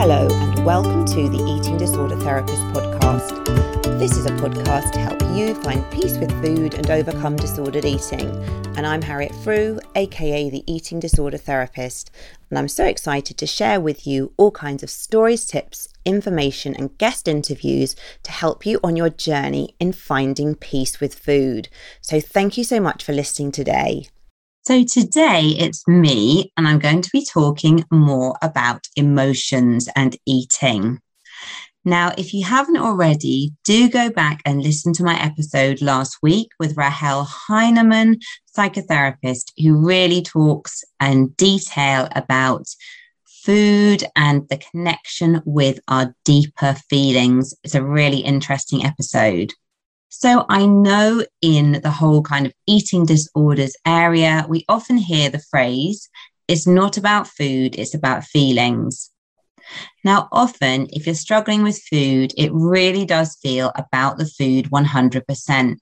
Hello, and welcome to the Eating Disorder Therapist podcast. This is a podcast to help you find peace with food and overcome disordered eating. And I'm Harriet Frew, aka the Eating Disorder Therapist. And I'm so excited to share with you all kinds of stories, tips, information, and guest interviews to help you on your journey in finding peace with food. So thank you so much for listening today. So today it's me, and I'm going to be talking more about emotions and eating. Now, if you haven't already, do go back and listen to my episode last week with Rahel Heinemann, psychotherapist, who really talks in detail about food and the connection with our deeper feelings. It's a really interesting episode. So I know in the whole kind of eating disorders area, we often hear the phrase, it's not about food, it's about feelings. Now, often, if you're struggling with food, it really does feel about the food 100%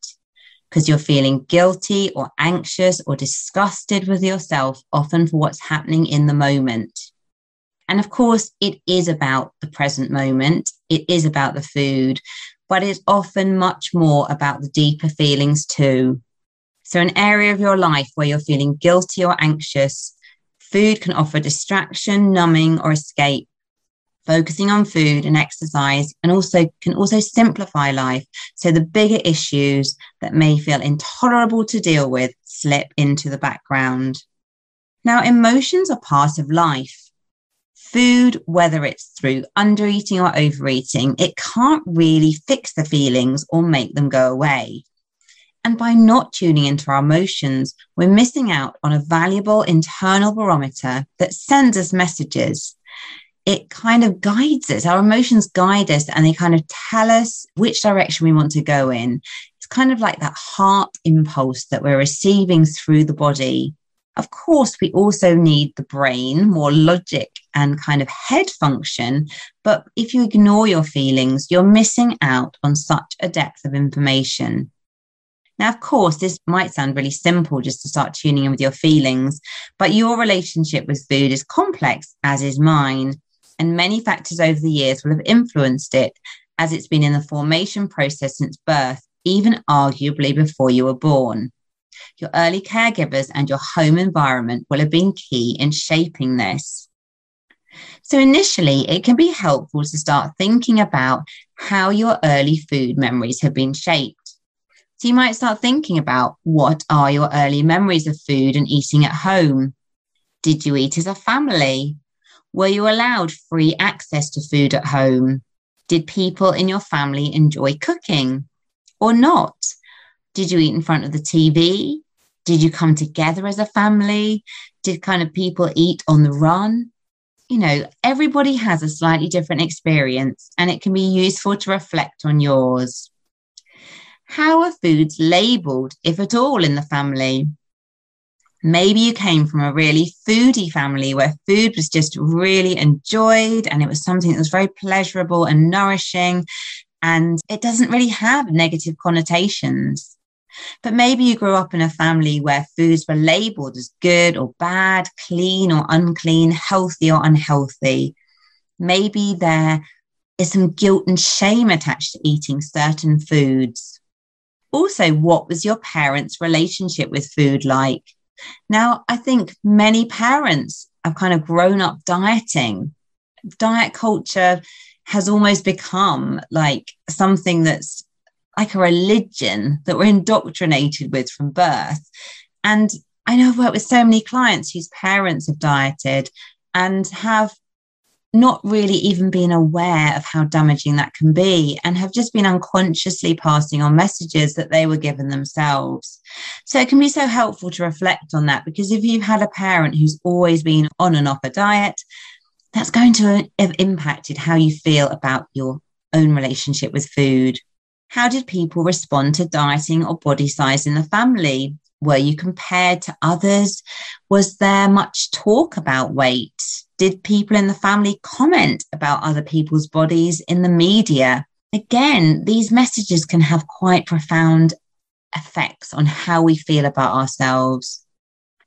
because you're feeling guilty or anxious or disgusted with yourself, often for what's happening in the moment. And of course, it is about the present moment. It is about the food, but it's often much more about the deeper feelings too. So, an area of your life where you're feeling guilty or anxious, food can offer distraction, numbing, or escape. Focusing on food and exercise and also can also simplify life. So the bigger issues that may feel intolerable to deal with slip into the background. Now, emotions are part of life food, whether it's through undereating or overeating, it can't really fix the feelings or make them go away. And by not tuning into our emotions, we're missing out on a valuable internal barometer that sends us messages. It kind of guides us. Our emotions guide us and they kind of tell us which direction we want to go in. It's kind of like that heart impulse that we're receiving through the body. Of course, we also need the brain, more logic and kind of head function. But if you ignore your feelings, you're missing out on such a depth of information. Now, of course, this might sound really simple just to start tuning in with your feelings, but your relationship with food is complex, as is mine. And many factors over the years will have influenced it, as it's been in the formation process since birth, even arguably before you were born. Your early caregivers and your home environment will have been key in shaping this. So, initially, it can be helpful to start thinking about how your early food memories have been shaped. So, you might start thinking about what are your early memories of food and eating at home? Did you eat as a family? Were you allowed free access to food at home? Did people in your family enjoy cooking or not? Did you eat in front of the TV? Did you come together as a family? Did kind of people eat on the run? You know, everybody has a slightly different experience and it can be useful to reflect on yours. How are foods labeled, if at all, in the family? Maybe you came from a really foodie family where food was just really enjoyed and it was something that was very pleasurable and nourishing and it doesn't really have negative connotations. But maybe you grew up in a family where foods were labeled as good or bad, clean or unclean, healthy or unhealthy. Maybe there is some guilt and shame attached to eating certain foods. Also, what was your parents' relationship with food like? Now, I think many parents have kind of grown up dieting. Diet culture has almost become like something that's like a religion that we're indoctrinated with from birth. And I know I've worked with so many clients whose parents have dieted and have not really even been aware of how damaging that can be and have just been unconsciously passing on messages that they were given themselves. So it can be so helpful to reflect on that because if you've had a parent who's always been on and off a diet, that's going to have impacted how you feel about your own relationship with food. How did people respond to dieting or body size in the family? Were you compared to others? Was there much talk about weight? Did people in the family comment about other people's bodies in the media? Again, these messages can have quite profound effects on how we feel about ourselves.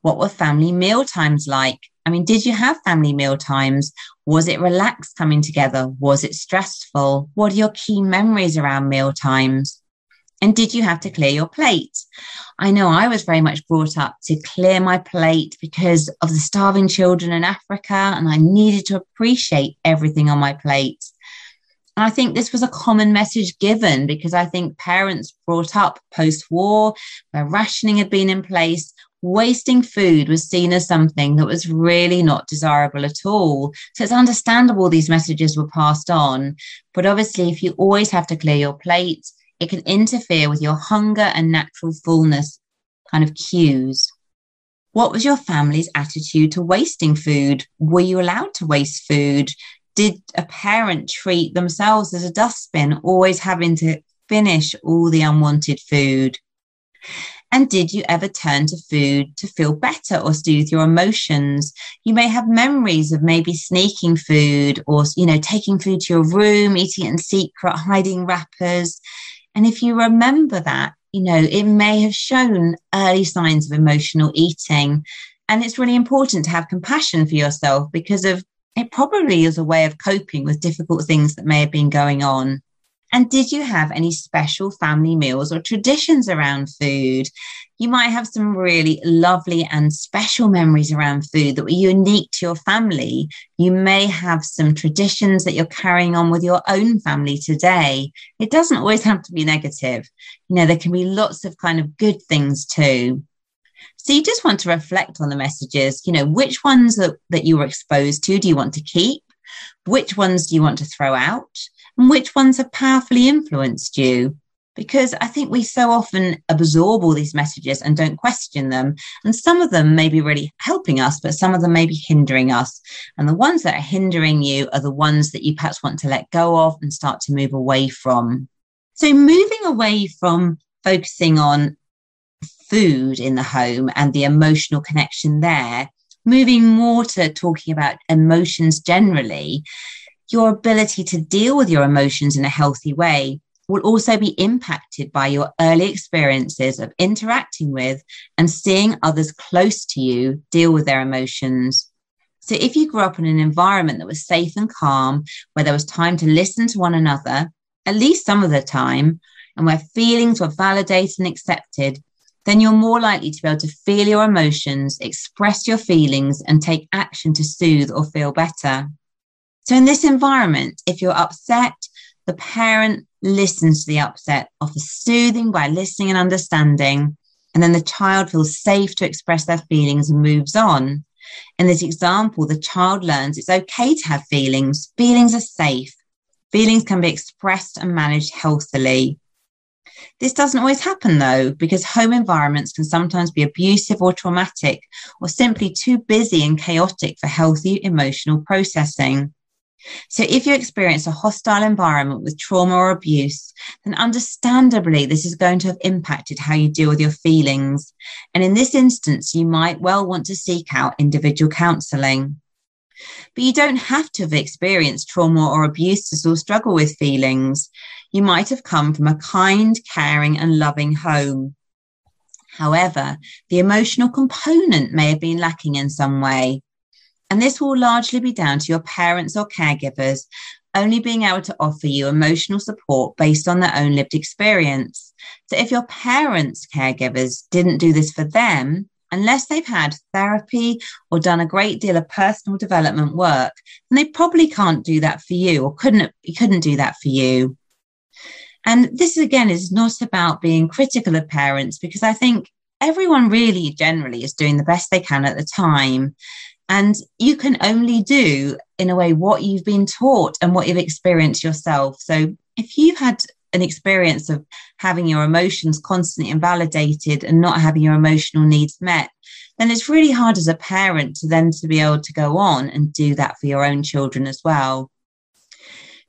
What were family meal times like? I mean, did you have family meal times? Was it relaxed coming together? Was it stressful? What are your key memories around meal times? And did you have to clear your plate? I know I was very much brought up to clear my plate because of the starving children in Africa, and I needed to appreciate everything on my plate. And I think this was a common message given because I think parents brought up post war, where rationing had been in place, wasting food was seen as something that was really not desirable at all. So it's understandable these messages were passed on. But obviously, if you always have to clear your plate, it can interfere with your hunger and natural fullness kind of cues. What was your family's attitude to wasting food? Were you allowed to waste food? Did a parent treat themselves as a dustbin, always having to finish all the unwanted food? And did you ever turn to food to feel better or soothe your emotions? You may have memories of maybe sneaking food or, you know, taking food to your room, eating it in secret, hiding wrappers. And if you remember that, you know, it may have shown early signs of emotional eating. And it's really important to have compassion for yourself because of it probably is a way of coping with difficult things that may have been going on. And did you have any special family meals or traditions around food? You might have some really lovely and special memories around food that were unique to your family. You may have some traditions that you're carrying on with your own family today. It doesn't always have to be negative. You know, there can be lots of kind of good things too. So you just want to reflect on the messages, you know, which ones that, that you were exposed to do you want to keep? Which ones do you want to throw out? And which ones have powerfully influenced you. Because I think we so often absorb all these messages and don't question them. And some of them may be really helping us, but some of them may be hindering us. And the ones that are hindering you are the ones that you perhaps want to let go of and start to move away from. So, moving away from focusing on food in the home and the emotional connection there, moving more to talking about emotions generally, your ability to deal with your emotions in a healthy way will also be impacted by your early experiences of interacting with and seeing others close to you deal with their emotions. So, if you grew up in an environment that was safe and calm, where there was time to listen to one another, at least some of the time, and where feelings were validated and accepted, then you're more likely to be able to feel your emotions, express your feelings, and take action to soothe or feel better. So, in this environment, if you're upset, the parent listens to the upset, offers soothing by listening and understanding, and then the child feels safe to express their feelings and moves on. In this example, the child learns it's okay to have feelings. Feelings are safe. Feelings can be expressed and managed healthily. This doesn't always happen though, because home environments can sometimes be abusive or traumatic, or simply too busy and chaotic for healthy emotional processing. So, if you experience a hostile environment with trauma or abuse, then understandably, this is going to have impacted how you deal with your feelings. And in this instance, you might well want to seek out individual counseling. But you don't have to have experienced trauma or abuse to still struggle with feelings. You might have come from a kind, caring, and loving home. However, the emotional component may have been lacking in some way. And this will largely be down to your parents or caregivers only being able to offer you emotional support based on their own lived experience. So if your parents' caregivers didn't do this for them, unless they've had therapy or done a great deal of personal development work, then they probably can't do that for you or couldn't couldn't do that for you. And this again is not about being critical of parents because I think everyone really generally is doing the best they can at the time. And you can only do, in a way, what you've been taught and what you've experienced yourself. So if you've had an experience of having your emotions constantly invalidated and not having your emotional needs met, then it's really hard as a parent to then to be able to go on and do that for your own children as well.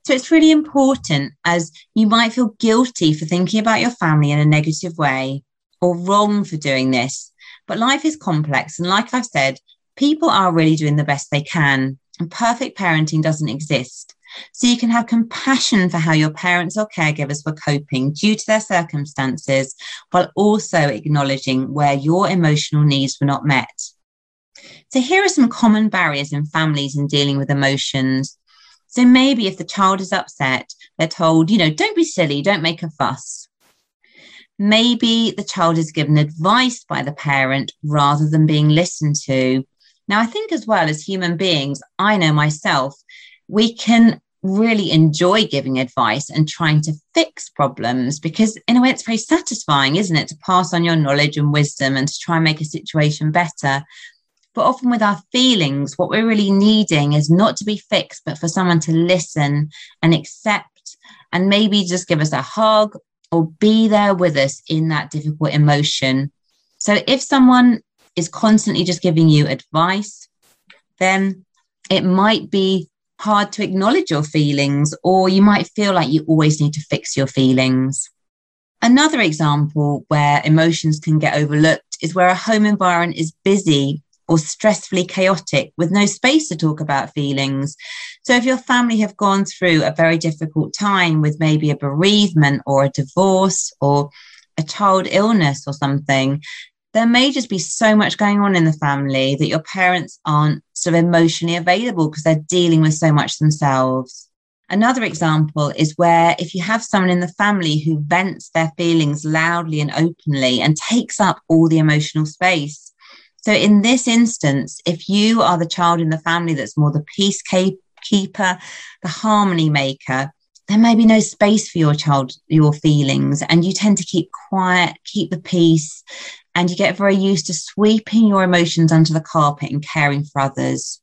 So it's really important as you might feel guilty for thinking about your family in a negative way or wrong for doing this. But life is complex. And like I've said, people are really doing the best they can, and perfect parenting doesn't exist. So you can have compassion for how your parents or caregivers were coping due to their circumstances, while also acknowledging where your emotional needs were not met. So, here are some common barriers in families in dealing with emotions. So, maybe if the child is upset, they're told, you know, don't be silly, don't make a fuss. Maybe the child is given advice by the parent rather than being listened to. Now, I think as well as human beings, I know myself, we can really enjoy giving advice and trying to fix problems because, in a way, it's very satisfying, isn't it, to pass on your knowledge and wisdom and to try and make a situation better. But often with our feelings, what we're really needing is not to be fixed, but for someone to listen and accept and maybe just give us a hug or be there with us in that difficult emotion. So if someone is constantly just giving you advice, then it might be hard to acknowledge your feelings, or you might feel like you always need to fix your feelings. Another example where emotions can get overlooked is where a home environment is busy or stressfully chaotic with no space to talk about feelings. So, if your family have gone through a very difficult time with maybe a bereavement or a divorce or a child illness or something, there may just be so much going on in the family that your parents aren't sort of emotionally available because they're dealing with so much themselves. Another example is where if you have someone in the family who vents their feelings loudly and openly and takes up all the emotional space. So, in this instance, if you are the child in the family that's more the peacekeeper, the harmony maker, there may be no space for your child, your feelings, and you tend to keep quiet, keep the peace, and you get very used to sweeping your emotions under the carpet and caring for others.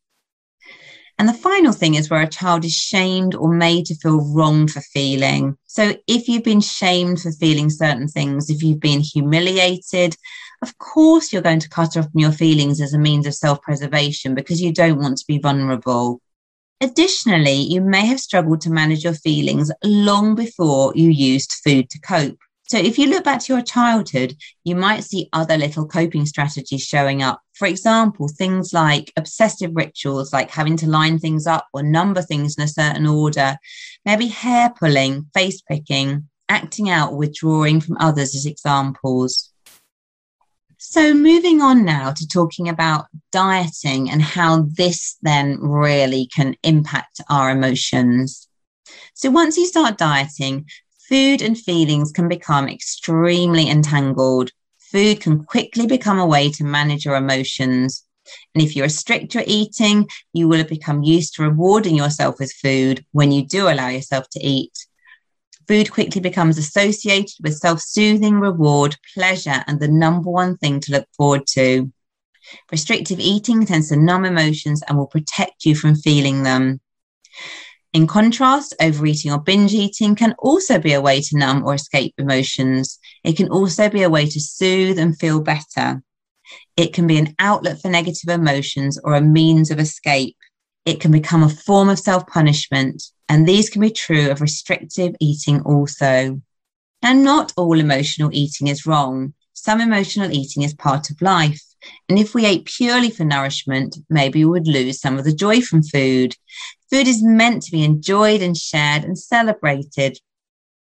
And the final thing is where a child is shamed or made to feel wrong for feeling. So, if you've been shamed for feeling certain things, if you've been humiliated, of course you're going to cut off your feelings as a means of self preservation because you don't want to be vulnerable. Additionally, you may have struggled to manage your feelings long before you used food to cope. So if you look back to your childhood, you might see other little coping strategies showing up. For example, things like obsessive rituals, like having to line things up or number things in a certain order, maybe hair pulling, face picking, acting out, withdrawing from others as examples. So, moving on now to talking about dieting and how this then really can impact our emotions. So, once you start dieting, food and feelings can become extremely entangled. Food can quickly become a way to manage your emotions. And if you restrict your eating, you will have become used to rewarding yourself with food when you do allow yourself to eat. Food quickly becomes associated with self soothing, reward, pleasure, and the number one thing to look forward to. Restrictive eating tends to numb emotions and will protect you from feeling them. In contrast, overeating or binge eating can also be a way to numb or escape emotions. It can also be a way to soothe and feel better. It can be an outlet for negative emotions or a means of escape. It can become a form of self punishment, and these can be true of restrictive eating also. And not all emotional eating is wrong. Some emotional eating is part of life. And if we ate purely for nourishment, maybe we would lose some of the joy from food. Food is meant to be enjoyed and shared and celebrated.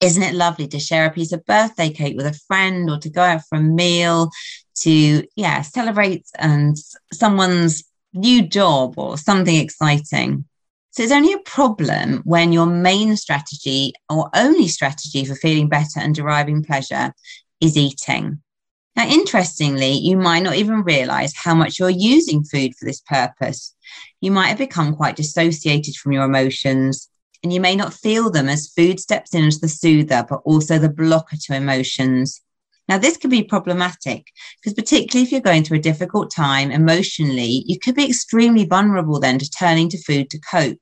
Isn't it lovely to share a piece of birthday cake with a friend or to go out for a meal to, yeah, celebrate and someone's new job or something exciting? So it's only a problem when your main strategy or only strategy for feeling better and deriving pleasure is eating. Now, interestingly, you might not even realize how much you're using food for this purpose. You might have become quite dissociated from your emotions, and you may not feel them as food steps in as the soother, but also the blocker to emotions. Now, this can be problematic because, particularly if you're going through a difficult time emotionally, you could be extremely vulnerable then to turning to food to cope.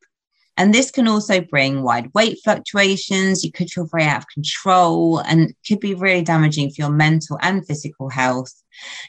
And this can also bring wide weight fluctuations. You could feel very out of control and could be really damaging for your mental and physical health.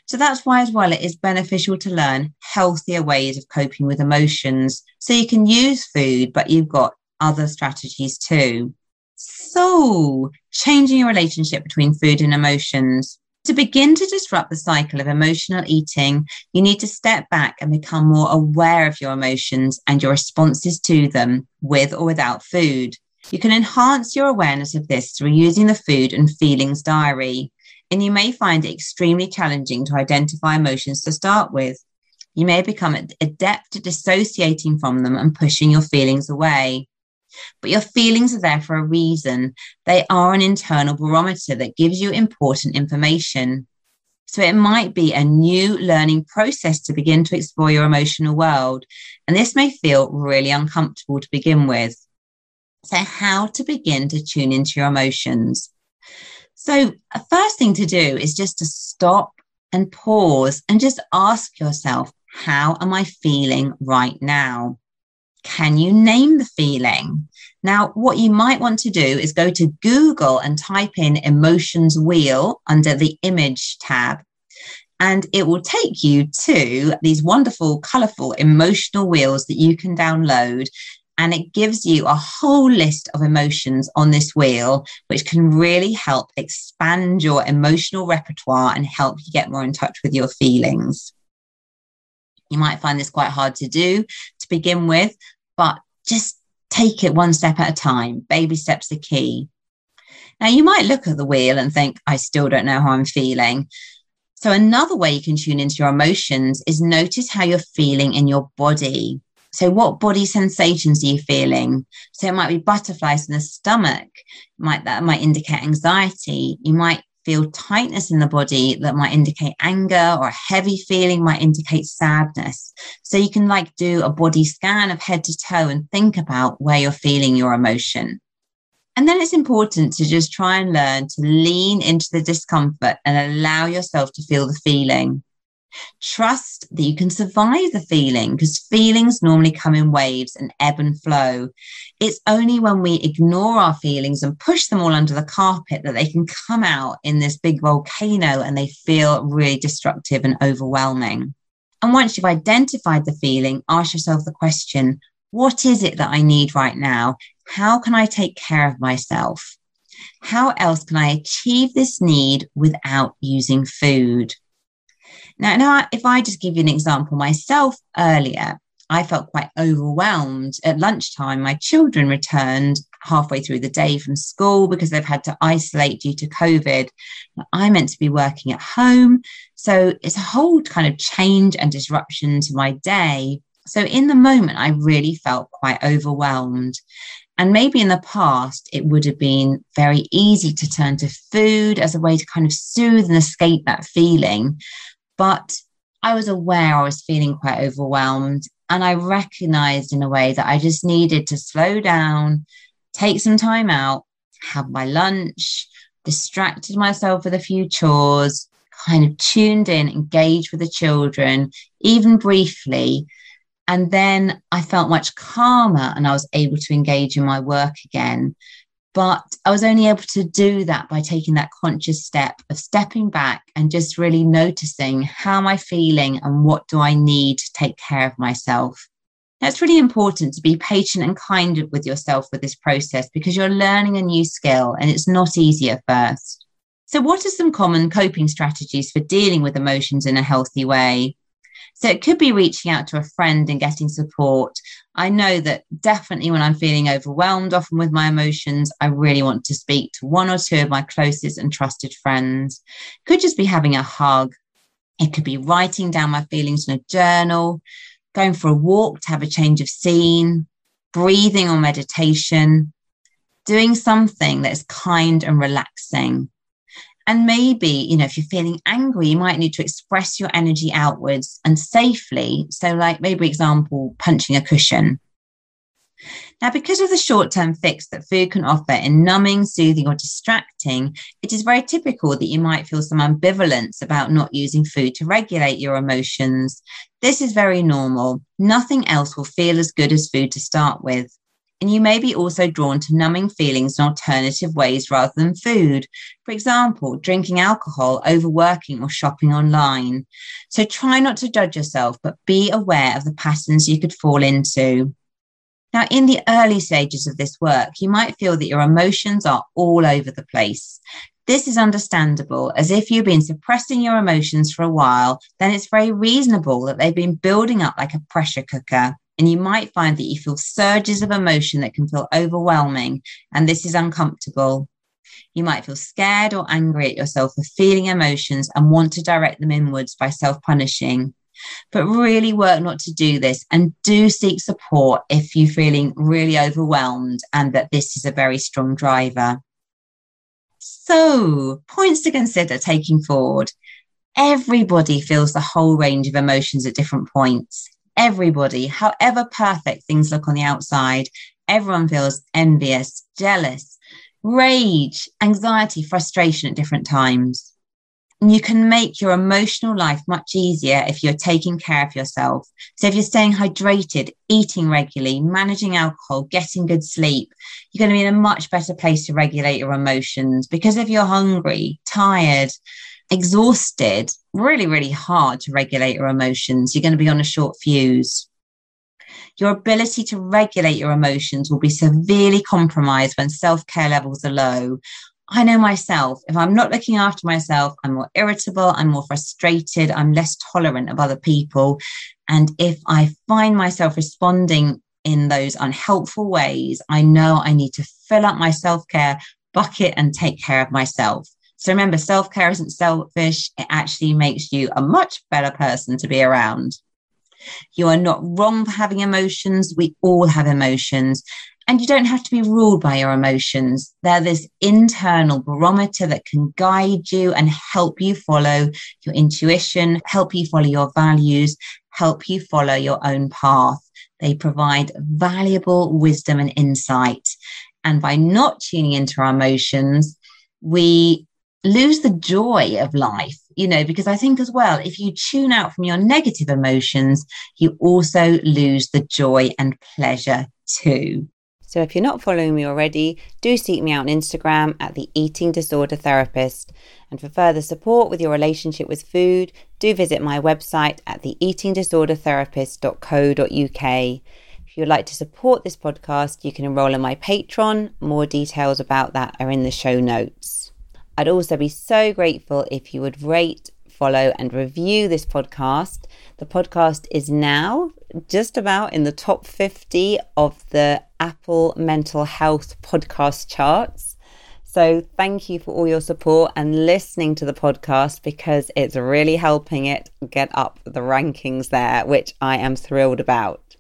So that's why, as well, it is beneficial to learn healthier ways of coping with emotions. So you can use food, but you've got other strategies too. So, changing your relationship between food and emotions. To begin to disrupt the cycle of emotional eating, you need to step back and become more aware of your emotions and your responses to them with or without food. You can enhance your awareness of this through using the food and feelings diary, and you may find it extremely challenging to identify emotions to start with. You may become adept at dissociating from them and pushing your feelings away. But your feelings are there for a reason. They are an internal barometer that gives you important information. So it might be a new learning process to begin to explore your emotional world. And this may feel really uncomfortable to begin with. So, how to begin to tune into your emotions? So, the first thing to do is just to stop and pause and just ask yourself, how am I feeling right now? Can you name the feeling? Now, what you might want to do is go to Google and type in emotions wheel under the image tab. And it will take you to these wonderful, colorful emotional wheels that you can download. And it gives you a whole list of emotions on this wheel, which can really help expand your emotional repertoire and help you get more in touch with your feelings. You might find this quite hard to do to begin with, but just take it one step at a time. Baby steps are key. Now, you might look at the wheel and think, I still don't know how I'm feeling. So, another way you can tune into your emotions is notice how you're feeling in your body. So, what body sensations are you feeling? So, it might be butterflies in the stomach. Might that might indicate anxiety. You might feel tightness in the body that might indicate anger or a heavy feeling might indicate sadness. So you can like do a body scan of head to toe and think about where you're feeling your emotion. And then it's important to just try and learn to lean into the discomfort and allow yourself to feel the feeling. Trust that you can survive the feeling because feelings normally come in waves and ebb and flow. It's only when we ignore our feelings and push them all under the carpet that they can come out in this big volcano and they feel really destructive and overwhelming. And once you've identified the feeling, ask yourself the question what is it that I need right now? How can I take care of myself? How else can I achieve this need without using food? Now, now, if I just give you an example myself earlier, I felt quite overwhelmed at lunchtime. My children returned halfway through the day from school because they've had to isolate due to COVID. I meant to be working at home. So it's a whole kind of change and disruption to my day. So in the moment, I really felt quite overwhelmed. And maybe in the past, it would have been very easy to turn to food as a way to kind of soothe and escape that feeling. But I was aware I was feeling quite overwhelmed. And I recognized in a way that I just needed to slow down, take some time out, have my lunch, distracted myself with a few chores, kind of tuned in, engaged with the children, even briefly. And then I felt much calmer and I was able to engage in my work again. But I was only able to do that by taking that conscious step of stepping back and just really noticing how am I feeling and what do I need to take care of myself. Now, it's really important to be patient and kind with yourself with this process because you're learning a new skill and it's not easy at first. So, what are some common coping strategies for dealing with emotions in a healthy way? So it could be reaching out to a friend and getting support. I know that definitely when I'm feeling overwhelmed, often with my emotions, I really want to speak to one or two of my closest and trusted friends. Could just be having a hug. It could be writing down my feelings in a journal, going for a walk to have a change of scene, breathing or meditation, doing something that's kind and relaxing. And maybe, you know, if you're feeling angry, you might need to express your energy outwards and safely. So, like maybe example, punching a cushion. Now, because of the short term fix that food can offer in numbing, soothing, or distracting, it is very typical that you might feel some ambivalence about not using food to regulate your emotions. This is very normal. Nothing else will feel as good as food to start with. And you may be also drawn to numbing feelings in alternative ways rather than food. For example, drinking alcohol, overworking, or shopping online. So try not to judge yourself, but be aware of the patterns you could fall into. Now, in the early stages of this work, you might feel that your emotions are all over the place. This is understandable, as if you've been suppressing your emotions for a while, then it's very reasonable that they've been building up like a pressure cooker. And you might find that you feel surges of emotion that can feel overwhelming, and this is uncomfortable. You might feel scared or angry at yourself for feeling emotions and want to direct them inwards by self punishing. But really work not to do this and do seek support if you're feeling really overwhelmed and that this is a very strong driver. So, points to consider taking forward. Everybody feels the whole range of emotions at different points. Everybody, however perfect things look on the outside, everyone feels envious, jealous, rage, anxiety, frustration at different times. And you can make your emotional life much easier if you're taking care of yourself. So if you're staying hydrated, eating regularly, managing alcohol, getting good sleep, you're going to be in a much better place to regulate your emotions because if you're hungry, tired, exhausted, really, really hard to regulate your emotions. You're going to be on a short fuse. Your ability to regulate your emotions will be severely compromised when self care levels are low. I know myself, if I'm not looking after myself, I'm more irritable, I'm more frustrated, I'm less tolerant of other people. And if I find myself responding in those unhelpful ways, I know I need to fill up my self care bucket and take care of myself. So remember, self care isn't selfish. It actually makes you a much better person to be around. You are not wrong for having emotions. We all have emotions. And you don't have to be ruled by your emotions. They're this internal barometer that can guide you and help you follow your intuition, help you follow your values, help you follow your own path. They provide valuable wisdom and insight. And by not tuning into our emotions, we lose the joy of life, you know, because I think as well, if you tune out from your negative emotions, you also lose the joy and pleasure too. So if you're not following me already, do seek me out on Instagram at the Eating Disorder Therapist. And for further support with your relationship with food, do visit my website at the eatingdisordertherapist.co.uk. If you'd like to support this podcast, you can enroll in my Patreon. More details about that are in the show notes. I'd also be so grateful if you would rate, follow, and review this podcast. The podcast is now just about in the top 50 of the Apple Mental Health podcast charts. So, thank you for all your support and listening to the podcast because it's really helping it get up the rankings there, which I am thrilled about.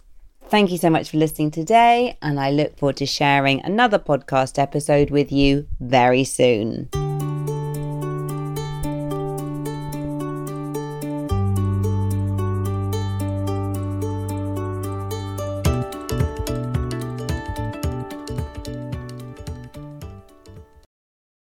Thank you so much for listening today, and I look forward to sharing another podcast episode with you very soon.